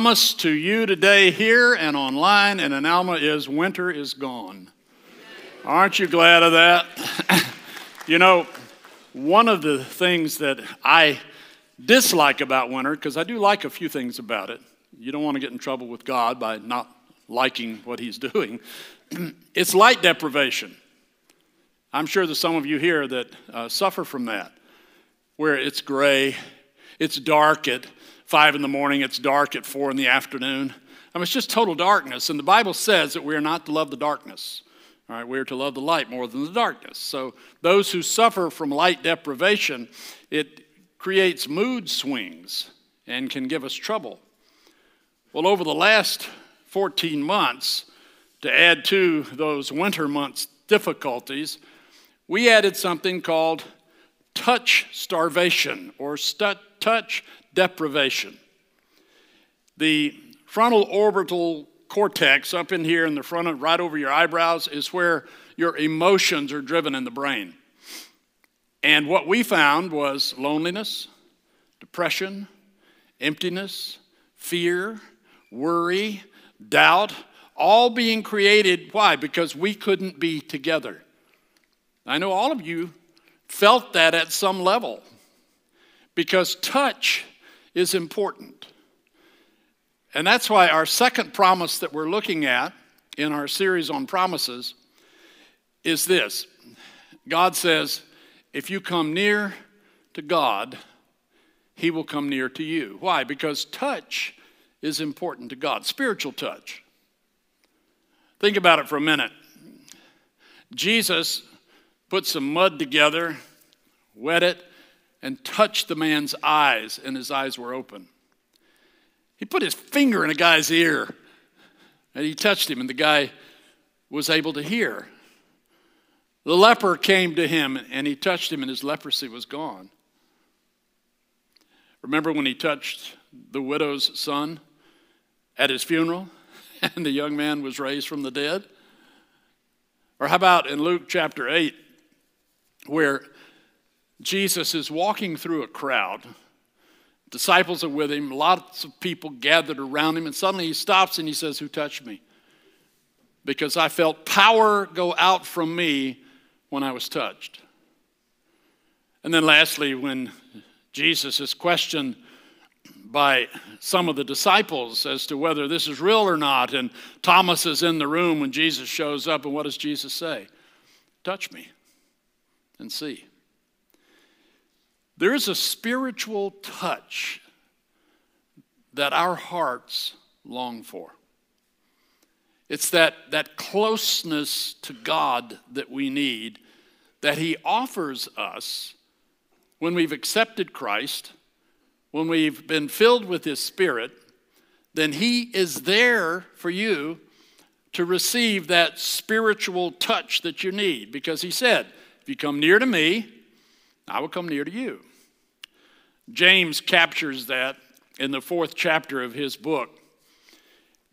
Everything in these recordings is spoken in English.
promise to you today, here and online and in Alma, is winter is gone. Aren't you glad of that? you know, one of the things that I dislike about winter, because I do like a few things about it, you don't want to get in trouble with God by not liking what He's doing, it's light deprivation. I'm sure there's some of you here that uh, suffer from that, where it's gray, it's dark at five in the morning, it's dark at four in the afternoon. I mean, it's just total darkness. And the Bible says that we are not to love the darkness. All right, we are to love the light more than the darkness. So those who suffer from light deprivation, it creates mood swings and can give us trouble. Well, over the last 14 months, to add to those winter months' difficulties, we added something called touch starvation or touch deprivation. The frontal orbital cortex up in here in the front of right over your eyebrows is where your emotions are driven in the brain. And what we found was loneliness, depression, emptiness, fear, worry, doubt, all being created. Why? Because we couldn't be together. I know all of you felt that at some level because touch is important. And that's why our second promise that we're looking at in our series on promises is this God says, if you come near to God, He will come near to you. Why? Because touch is important to God, spiritual touch. Think about it for a minute. Jesus put some mud together, wet it, and touched the man's eyes, and his eyes were open. He put his finger in a guy's ear, and he touched him, and the guy was able to hear. The leper came to him, and he touched him, and his leprosy was gone. Remember when he touched the widow's son at his funeral, and the young man was raised from the dead? Or how about in Luke chapter 8, where Jesus is walking through a crowd. Disciples are with him, lots of people gathered around him, and suddenly he stops and he says, Who touched me? Because I felt power go out from me when I was touched. And then, lastly, when Jesus is questioned by some of the disciples as to whether this is real or not, and Thomas is in the room when Jesus shows up, and what does Jesus say? Touch me and see. There's a spiritual touch that our hearts long for. It's that, that closeness to God that we need that He offers us when we've accepted Christ, when we've been filled with His Spirit, then He is there for you to receive that spiritual touch that you need. Because He said, If you come near to me, I will come near to you. James captures that in the fourth chapter of his book.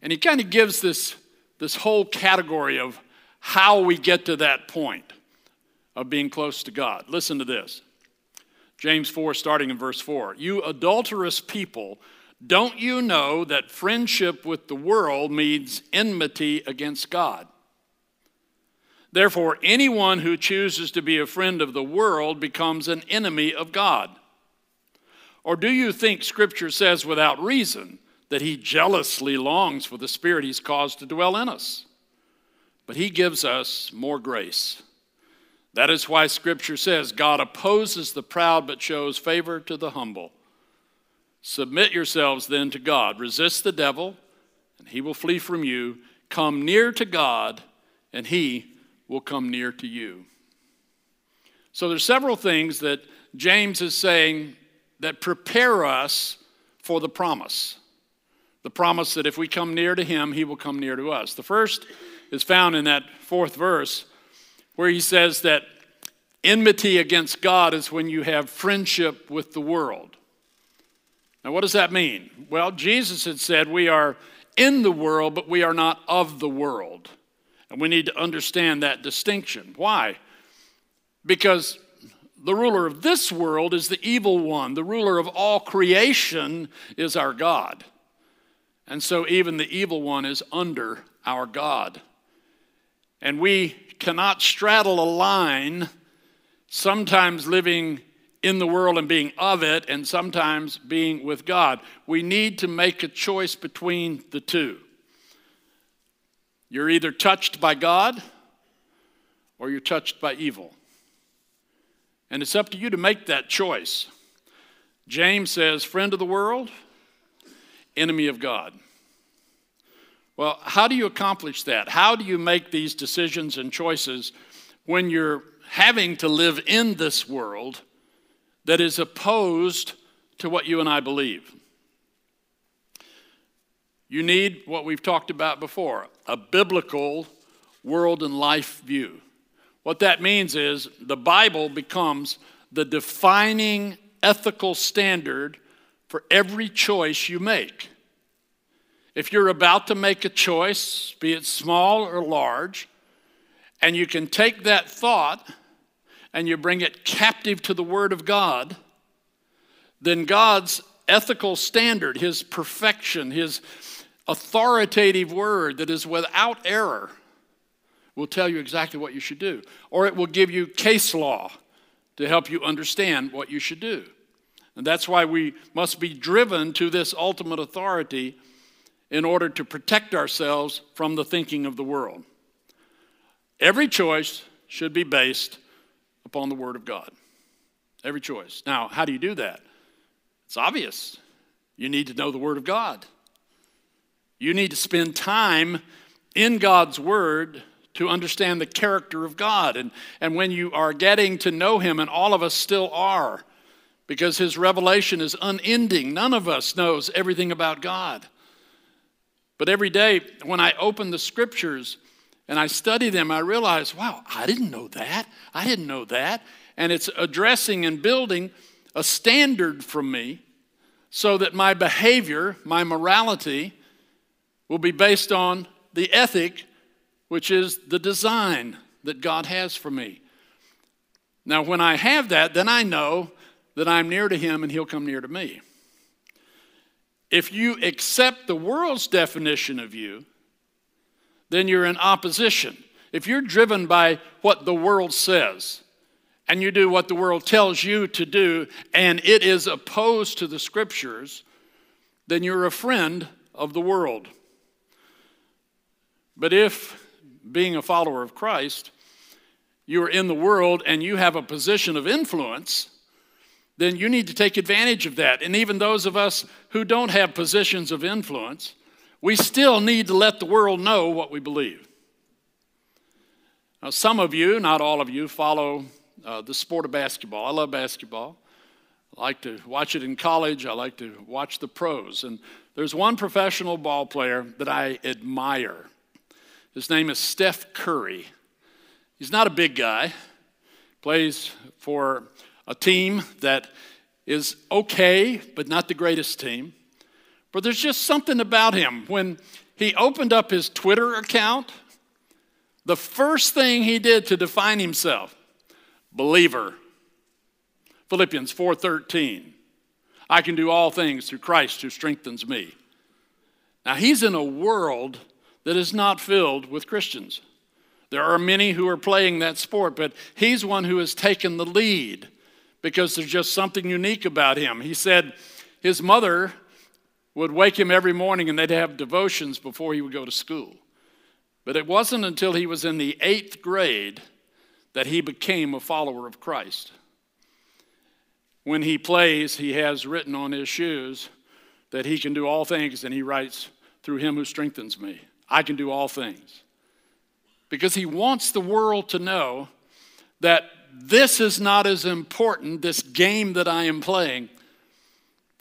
And he kind of gives this, this whole category of how we get to that point of being close to God. Listen to this James 4, starting in verse 4. You adulterous people, don't you know that friendship with the world means enmity against God? Therefore, anyone who chooses to be a friend of the world becomes an enemy of God. Or do you think Scripture says without reason that He jealously longs for the Spirit He's caused to dwell in us? But He gives us more grace. That is why Scripture says God opposes the proud but shows favor to the humble. Submit yourselves then to God. Resist the devil, and he will flee from you. Come near to God, and he will come near to you. So there's several things that James is saying that prepare us for the promise. The promise that if we come near to him, he will come near to us. The first is found in that fourth verse where he says that enmity against God is when you have friendship with the world. Now, what does that mean? Well, Jesus had said we are in the world, but we are not of the world. And we need to understand that distinction. Why? Because the ruler of this world is the evil one. The ruler of all creation is our God. And so even the evil one is under our God. And we cannot straddle a line, sometimes living in the world and being of it, and sometimes being with God. We need to make a choice between the two. You're either touched by God or you're touched by evil. And it's up to you to make that choice. James says, friend of the world, enemy of God. Well, how do you accomplish that? How do you make these decisions and choices when you're having to live in this world that is opposed to what you and I believe? You need what we've talked about before a biblical world and life view. What that means is the Bible becomes the defining ethical standard for every choice you make. If you're about to make a choice, be it small or large, and you can take that thought and you bring it captive to the Word of God, then God's ethical standard, His perfection, His authoritative Word that is without error, will tell you exactly what you should do. Or it will give you case law to help you understand what you should do. And that's why we must be driven to this ultimate authority in order to protect ourselves from the thinking of the world. Every choice should be based upon the Word of God. Every choice. Now, how do you do that? It's obvious. You need to know the Word of God. You need to spend time in God's Word to understand the character of God. And, and when you are getting to know Him, and all of us still are, because His revelation is unending, none of us knows everything about God. But every day when I open the scriptures and I study them, I realize, wow, I didn't know that. I didn't know that. And it's addressing and building a standard from me so that my behavior, my morality, will be based on the ethic, which is the design that God has for me. Now, when I have that, then I know that I'm near to Him and He'll come near to me. If you accept the world's definition of you, then you're in opposition. If you're driven by what the world says, and you do what the world tells you to do, and it is opposed to the scriptures, then you're a friend of the world. But if, being a follower of Christ, you are in the world and you have a position of influence, then you need to take advantage of that. And even those of us who don't have positions of influence, we still need to let the world know what we believe. Now, some of you, not all of you, follow uh, the sport of basketball. I love basketball. I like to watch it in college. I like to watch the pros. And there's one professional ball player that I admire. His name is Steph Curry. He's not a big guy, plays for a team that is okay, but not the greatest team. But there's just something about him. When he opened up his Twitter account, the first thing he did to define himself, believer. Philippians 4:13. I can do all things through Christ who strengthens me. Now he's in a world that is not filled with Christians. There are many who are playing that sport, but he's one who has taken the lead because there's just something unique about him. He said his mother would wake him every morning and they'd have devotions before he would go to school. But it wasn't until he was in the eighth grade that he became a follower of Christ. When he plays, he has written on his shoes that he can do all things, and he writes, Through him who strengthens me, I can do all things. Because he wants the world to know that this is not as important, this game that I am playing,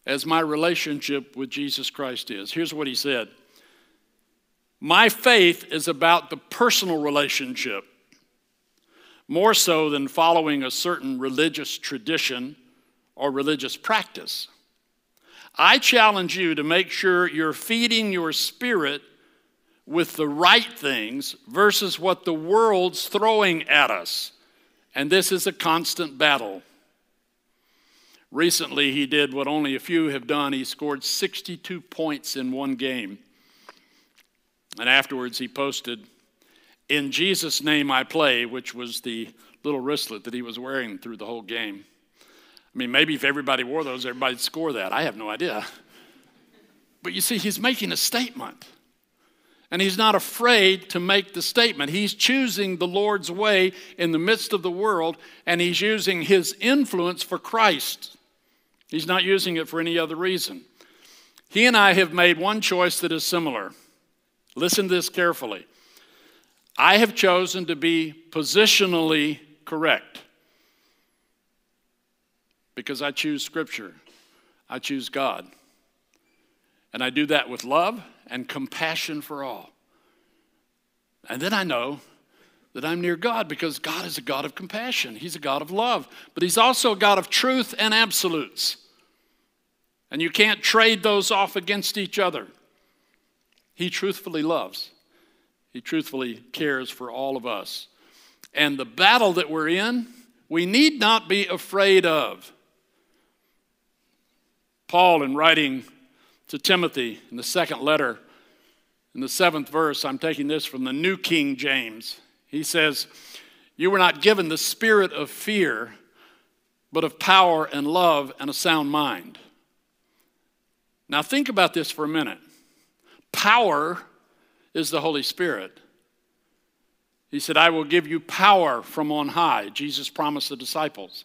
as my relationship with Jesus Christ is. Here's what he said My faith is about the personal relationship, more so than following a certain religious tradition or religious practice. I challenge you to make sure you're feeding your spirit with the right things versus what the world's throwing at us and this is a constant battle. Recently, he did what only a few have done. He scored 62 points in one game. And afterwards, he posted, In Jesus' name I play, which was the little wristlet that he was wearing through the whole game. I mean, maybe if everybody wore those, everybody'd score that. I have no idea. But you see, he's making a statement. And he's not afraid to make the statement. He's choosing the Lord's way in the midst of the world, and he's using his influence for Christ. He's not using it for any other reason. He and I have made one choice that is similar. Listen to this carefully. I have chosen to be positionally correct because I choose Scripture, I choose God. And I do that with love and compassion for all. And then I know that I'm near God because God is a God of compassion. He's a God of love, but He's also a God of truth and absolutes. And you can't trade those off against each other. He truthfully loves, He truthfully cares for all of us. And the battle that we're in, we need not be afraid of. Paul, in writing to Timothy in the second letter, in the seventh verse, I'm taking this from the New King James. He says, You were not given the spirit of fear, but of power and love and a sound mind. Now, think about this for a minute. Power is the Holy Spirit. He said, I will give you power from on high. Jesus promised the disciples.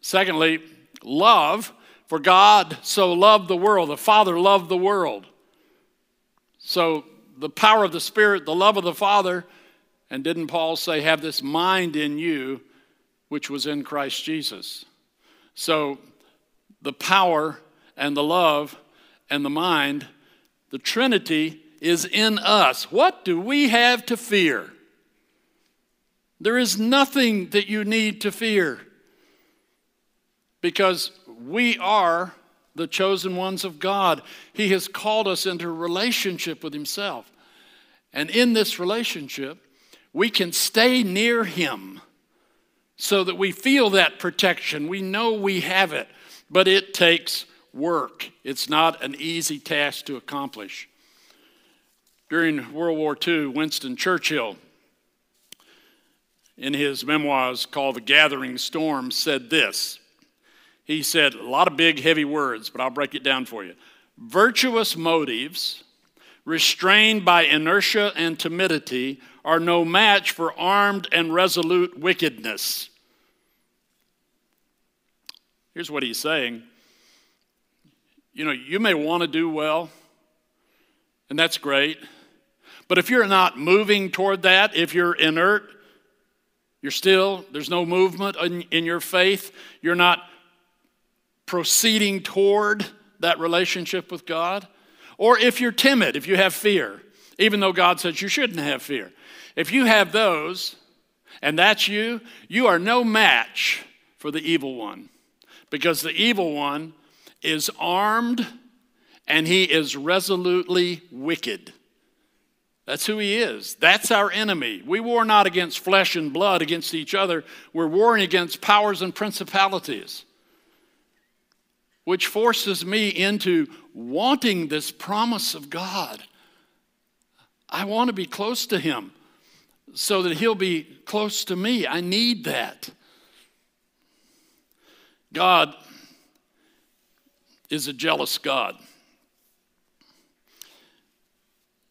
Secondly, love for God so loved the world, the Father loved the world. So the power of the Spirit, the love of the Father, and didn't Paul say, have this mind in you, which was in Christ Jesus? So the power and the love and the mind, the Trinity is in us. What do we have to fear? There is nothing that you need to fear because we are the chosen ones of God. He has called us into relationship with Himself. And in this relationship, we can stay near Him so that we feel that protection. We know we have it, but it takes work. It's not an easy task to accomplish. During World War II, Winston Churchill, in his memoirs called The Gathering Storm, said this he said a lot of big, heavy words, but I'll break it down for you. Virtuous motives, restrained by inertia and timidity, are no match for armed and resolute wickedness. Here's what he's saying you know, you may want to do well, and that's great. But if you're not moving toward that, if you're inert, you're still, there's no movement in, in your faith, you're not proceeding toward that relationship with God, or if you're timid, if you have fear, even though God says you shouldn't have fear. If you have those, and that's you, you are no match for the evil one. Because the evil one is armed and he is resolutely wicked. That's who he is. That's our enemy. We war not against flesh and blood against each other, we're warring against powers and principalities which forces me into wanting this promise of God. I want to be close to Him so that He'll be close to me. I need that. God is a jealous God.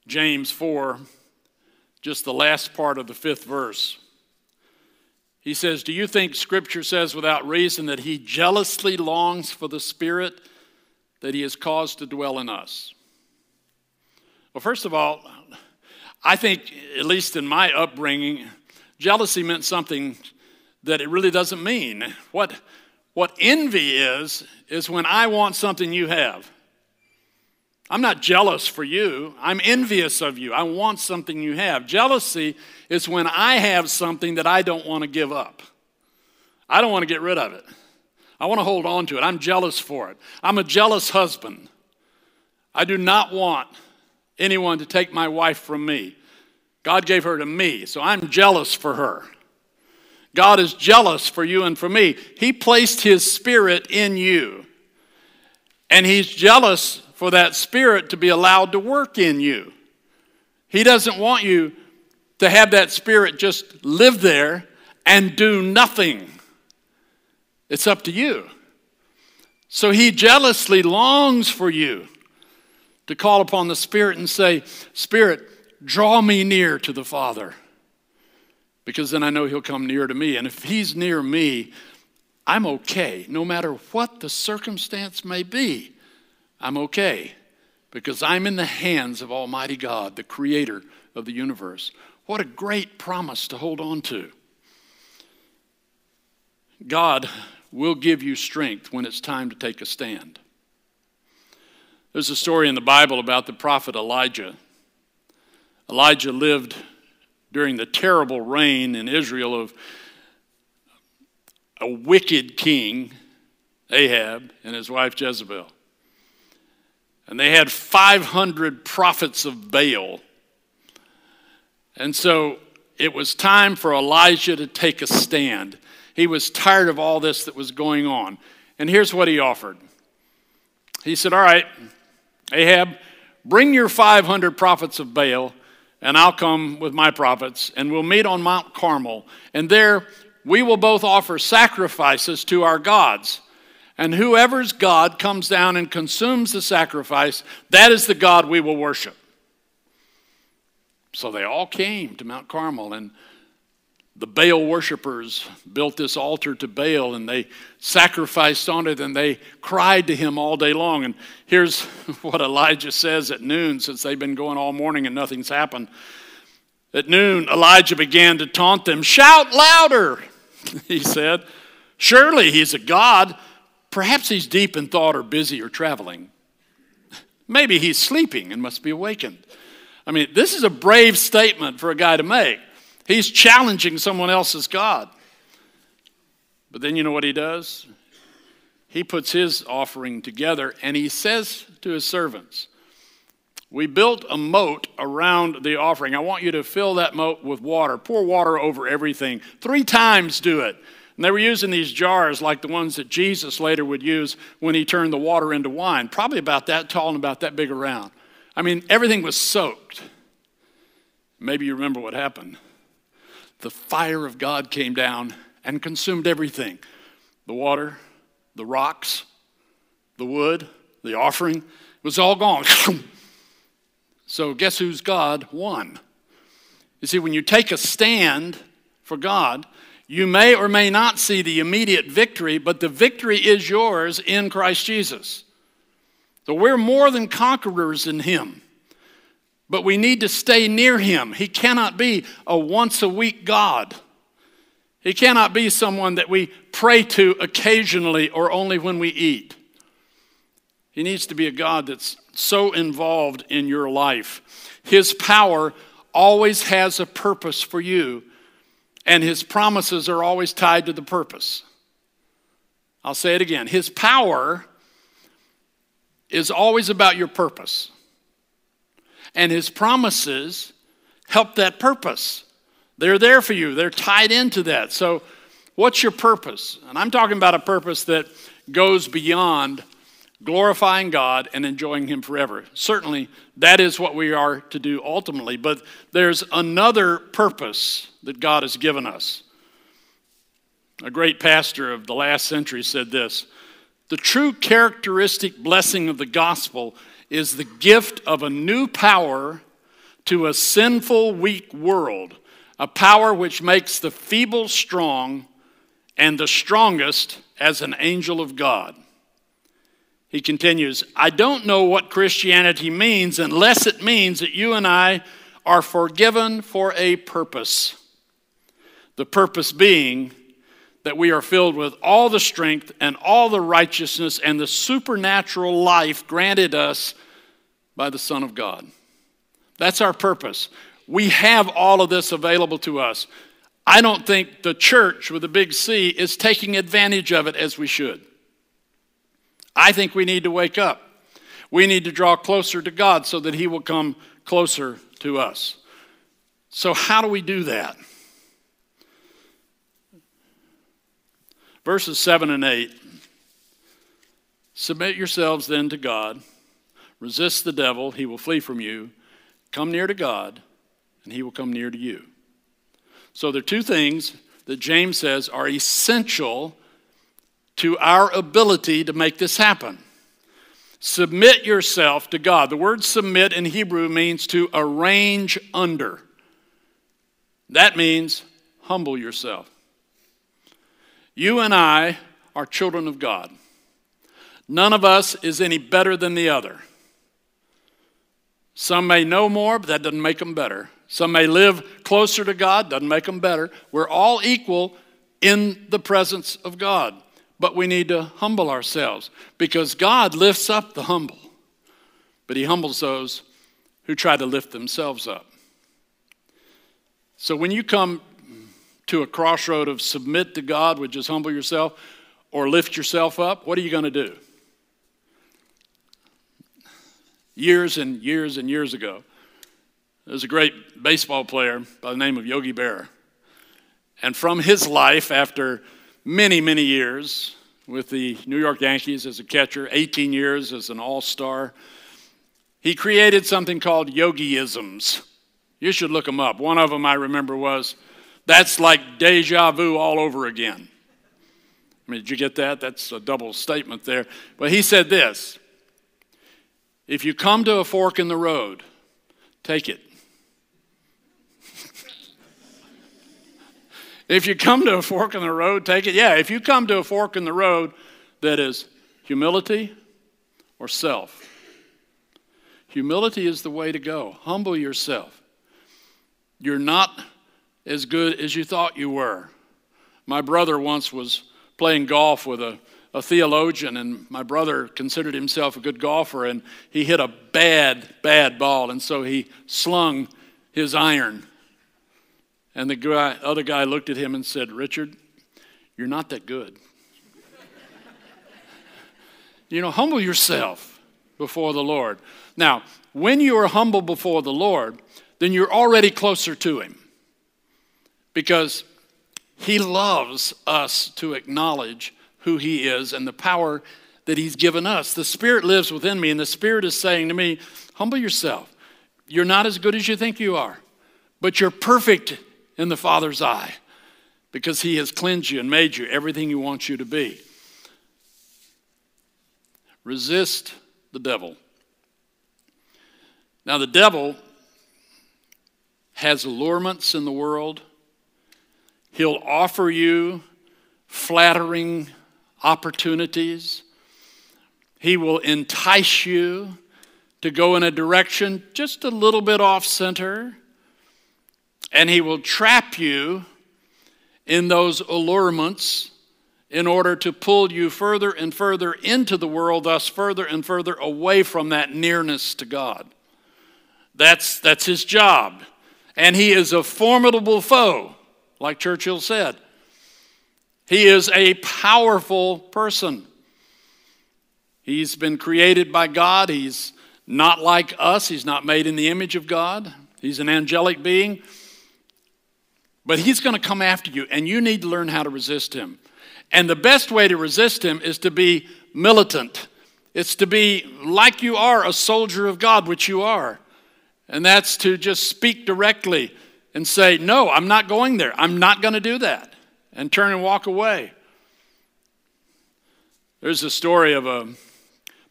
James 4, just the last part of the fifth verse. He says, Do you think Scripture says without reason that He jealously longs for the Spirit that He has caused to dwell in us? Well, first of all, I think, at least in my upbringing, jealousy meant something that it really doesn't mean. What, what envy is, is when I want something you have. I'm not jealous for you. I'm envious of you. I want something you have. Jealousy is when I have something that I don't want to give up. I don't want to get rid of it. I want to hold on to it. I'm jealous for it. I'm a jealous husband. I do not want anyone to take my wife from me. God gave her to me, so I'm jealous for her. God is jealous for you and for me. He placed His Spirit in you. And He's jealous for that Spirit to be allowed to work in you. He doesn't want you to have that Spirit just live there and do nothing. It's up to you. So He jealously longs for you to call upon the Spirit and say, Spirit, draw me near to the Father because then I know he'll come near to me. And if he's near me, I'm okay. No matter what the circumstance may be, I'm okay because I'm in the hands of Almighty God, the creator of the universe. What a great promise to hold on to. God will give you strength when it's time to take a stand. There's a story in the Bible about the prophet Elijah. Elijah lived during the terrible reign in Israel of a wicked king, Ahab, and his wife Jezebel. And they had 500 prophets of Baal. And so it was time for Elijah to take a stand. He was tired of all this that was going on. And here's what he offered He said, All right, Ahab, bring your 500 prophets of Baal and I'll come with my prophets, and we'll meet on Mount Carmel. And there we will both offer sacrifices to our gods. And whoever's God comes down and consumes the sacrifice, that is the God we will worship. So they all came to Mount Carmel, and the Baal worshippers built this altar to Baal and they sacrificed on it and they cried to him all day long. And here's what Elijah says at noon, since they've been going all morning and nothing's happened. At noon, Elijah began to taunt them. Shout louder, he said. Surely he's a God. Perhaps he's deep in thought or busy or traveling. Maybe he's sleeping and must be awakened. I mean, this is a brave statement for a guy to make. He's challenging someone else's God. But then you know what he does? He puts his offering together and he says to his servants, We built a moat around the offering. I want you to fill that moat with water. Pour water over everything. Three times do it. And they were using these jars like the ones that Jesus later would use when he turned the water into wine, probably about that tall and about that big around. I mean, everything was soaked. Maybe you remember what happened the fire of God came down and consumed everything the water, the rocks, the wood, the offering. It was all gone. so, guess who's God won? You see, when you take a stand for God, you may or may not see the immediate victory, but the victory is yours in Christ Jesus. So we're more than conquerors in Him but we need to stay near him. He cannot be a once a week God. He cannot be someone that we pray to occasionally or only when we eat. He needs to be a God that's so involved in your life. His power always has a purpose for you, and his promises are always tied to the purpose. I'll say it again. His power is always about your purpose and his promises help that purpose. They're there for you, they're tied into that. So, what's your purpose? And I'm talking about a purpose that goes beyond glorifying God and enjoying Him forever. Certainly, that is what we are to do ultimately, but there's another purpose that God has given us. A great pastor of the last century said this The true characteristic blessing of the gospel is the gift of a new power to a sinful, weak world, a power which makes the feeble strong and the strongest as an angel of God. He continues, I don't know what Christianity means unless it means that you and I are forgiven for a purpose. The purpose being that we are filled with all the strength and all the righteousness and the supernatural life granted us by the Son of God. That's our purpose. We have all of this available to us. I don't think the church with a big C is taking advantage of it as we should. I think we need to wake up. We need to draw closer to God so that He will come closer to us. So, how do we do that? Verses 7 and 8 Submit yourselves then to God, resist the devil, he will flee from you. Come near to God, and he will come near to you. So there are two things that James says are essential to our ability to make this happen. Submit yourself to God. The word submit in Hebrew means to arrange under. That means humble yourself. You and I are children of God. None of us is any better than the other. Some may know more, but that doesn't make them better. Some may live closer to God, doesn't make them better. We're all equal in the presence of God, but we need to humble ourselves because God lifts up the humble, but He humbles those who try to lift themselves up. So when you come to a crossroad of submit to God, which is humble yourself, or lift yourself up, what are you going to do? Years and years and years ago, there's a great baseball player by the name of Yogi Berra. And from his life, after many, many years with the New York Yankees as a catcher, 18 years as an all star, he created something called Yogiisms. You should look them up. One of them I remember was, that's like deja vu all over again. I mean, did you get that? That's a double statement there. But he said this If you come to a fork in the road, take it. If you come to a fork in the road, take it. Yeah, if you come to a fork in the road that is humility or self, humility is the way to go. Humble yourself. You're not as good as you thought you were. My brother once was playing golf with a, a theologian, and my brother considered himself a good golfer, and he hit a bad, bad ball, and so he slung his iron and the guy, other guy looked at him and said, Richard, you're not that good. you know, humble yourself before the Lord. Now, when you are humble before the Lord, then you're already closer to Him because He loves us to acknowledge who He is and the power that He's given us. The Spirit lives within me, and the Spirit is saying to me, Humble yourself. You're not as good as you think you are, but you're perfect in the Father's eye because He has cleansed you and made you everything He wants you to be. Resist the devil. Now, the devil has allurements in the world. He'll offer you flattering opportunities. He will entice you to go in a direction just a little bit off center and he will trap you in those allurements in order to pull you further and further into the world, thus further and further away from that nearness to God. That's, that's his job. And he is a formidable foe, like Churchill said. He is a powerful person. He's been created by God. He's not like us. He's not made in the image of God. He's an angelic being. But he's going to come after you, and you need to learn how to resist him. And the best way to resist him is to be militant. It's to be like you are a soldier of God, which you are. And that's to just speak directly and say, No, I'm not going there. I'm not going to do that. And turn and walk away. There's a story of a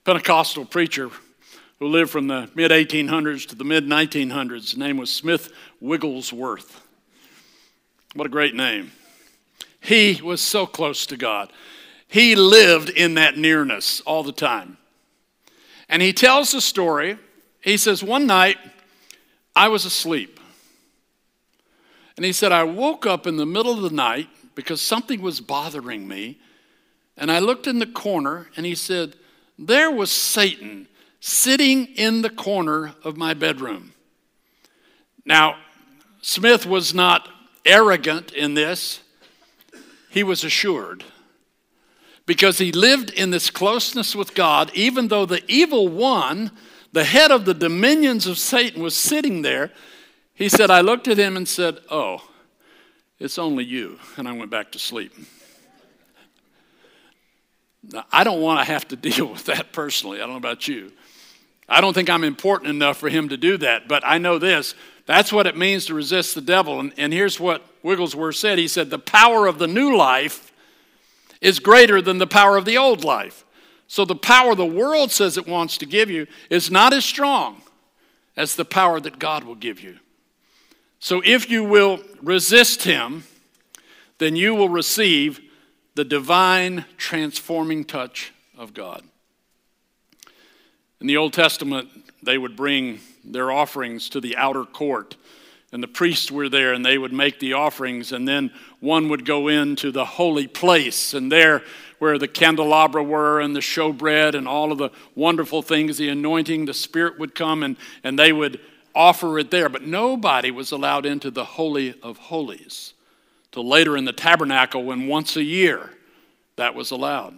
Pentecostal preacher who lived from the mid 1800s to the mid 1900s. His name was Smith Wigglesworth. What a great name. He was so close to God. He lived in that nearness all the time. And he tells the story. He says, One night I was asleep. And he said, I woke up in the middle of the night because something was bothering me. And I looked in the corner and he said, There was Satan sitting in the corner of my bedroom. Now, Smith was not arrogant in this, he was assured. Because he lived in this closeness with God, even though the evil one, the head of the dominions of Satan, was sitting there, he said, I looked at him and said, Oh, it's only you. And I went back to sleep. Now, I don't want to have to deal with that personally. I don't know about you. I don't think I'm important enough for him to do that, but I know this. That's what it means to resist the devil. And, and here's what Wigglesworth said He said, The power of the new life is greater than the power of the old life. So the power the world says it wants to give you is not as strong as the power that God will give you. So if you will resist him, then you will receive the divine transforming touch of God. In the Old Testament, they would bring their offerings to the outer court, and the priests were there, and they would make the offerings, and then one would go into the holy place, and there where the candelabra were and the showbread and all of the wonderful things, the anointing, the Spirit would come and, and they would offer it there. But nobody was allowed into the Holy of Holies till later in the tabernacle when once a year that was allowed.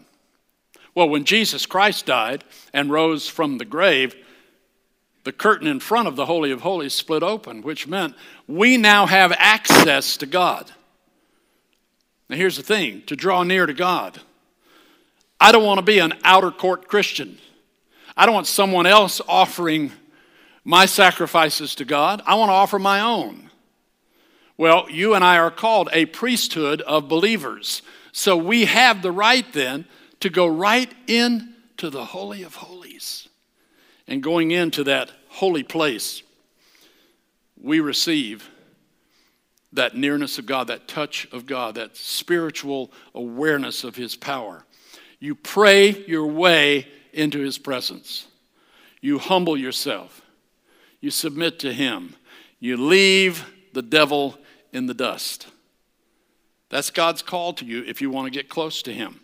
Well, when Jesus Christ died and rose from the grave, the curtain in front of the Holy of Holies split open, which meant we now have access to God. Now, here's the thing to draw near to God, I don't want to be an outer court Christian. I don't want someone else offering my sacrifices to God. I want to offer my own. Well, you and I are called a priesthood of believers. So we have the right then to go right into the Holy of Holies. And going into that holy place, we receive that nearness of God, that touch of God, that spiritual awareness of His power. You pray your way into His presence. You humble yourself. You submit to Him. You leave the devil in the dust. That's God's call to you if you want to get close to Him.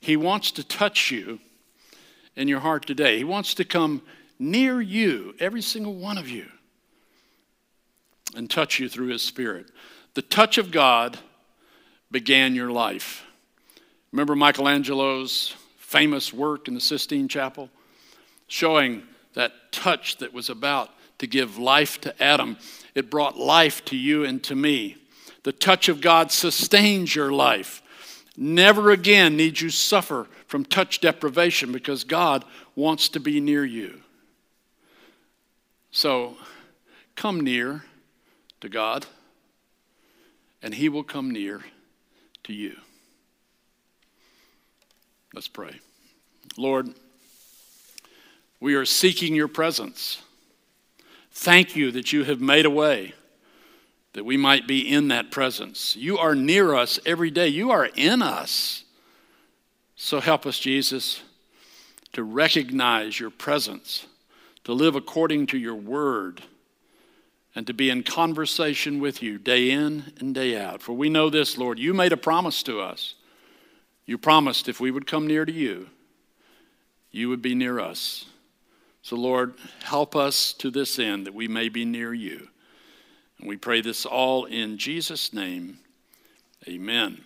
He wants to touch you in your heart today. He wants to come near you, every single one of you, and touch you through His Spirit. The touch of God began your life. Remember Michelangelo's famous work in the Sistine Chapel? Showing that touch that was about to give life to Adam. It brought life to you and to me. The touch of God sustains your life. Never again need you suffer from touch deprivation because God wants to be near you. So come near to God, and He will come near to you. Let's pray. Lord, we are seeking your presence. Thank you that you have made a way that we might be in that presence. You are near us every day, you are in us. So help us, Jesus, to recognize your presence, to live according to your word, and to be in conversation with you day in and day out. For we know this, Lord, you made a promise to us. You promised if we would come near to you, you would be near us. So, Lord, help us to this end that we may be near you. And we pray this all in Jesus' name. Amen.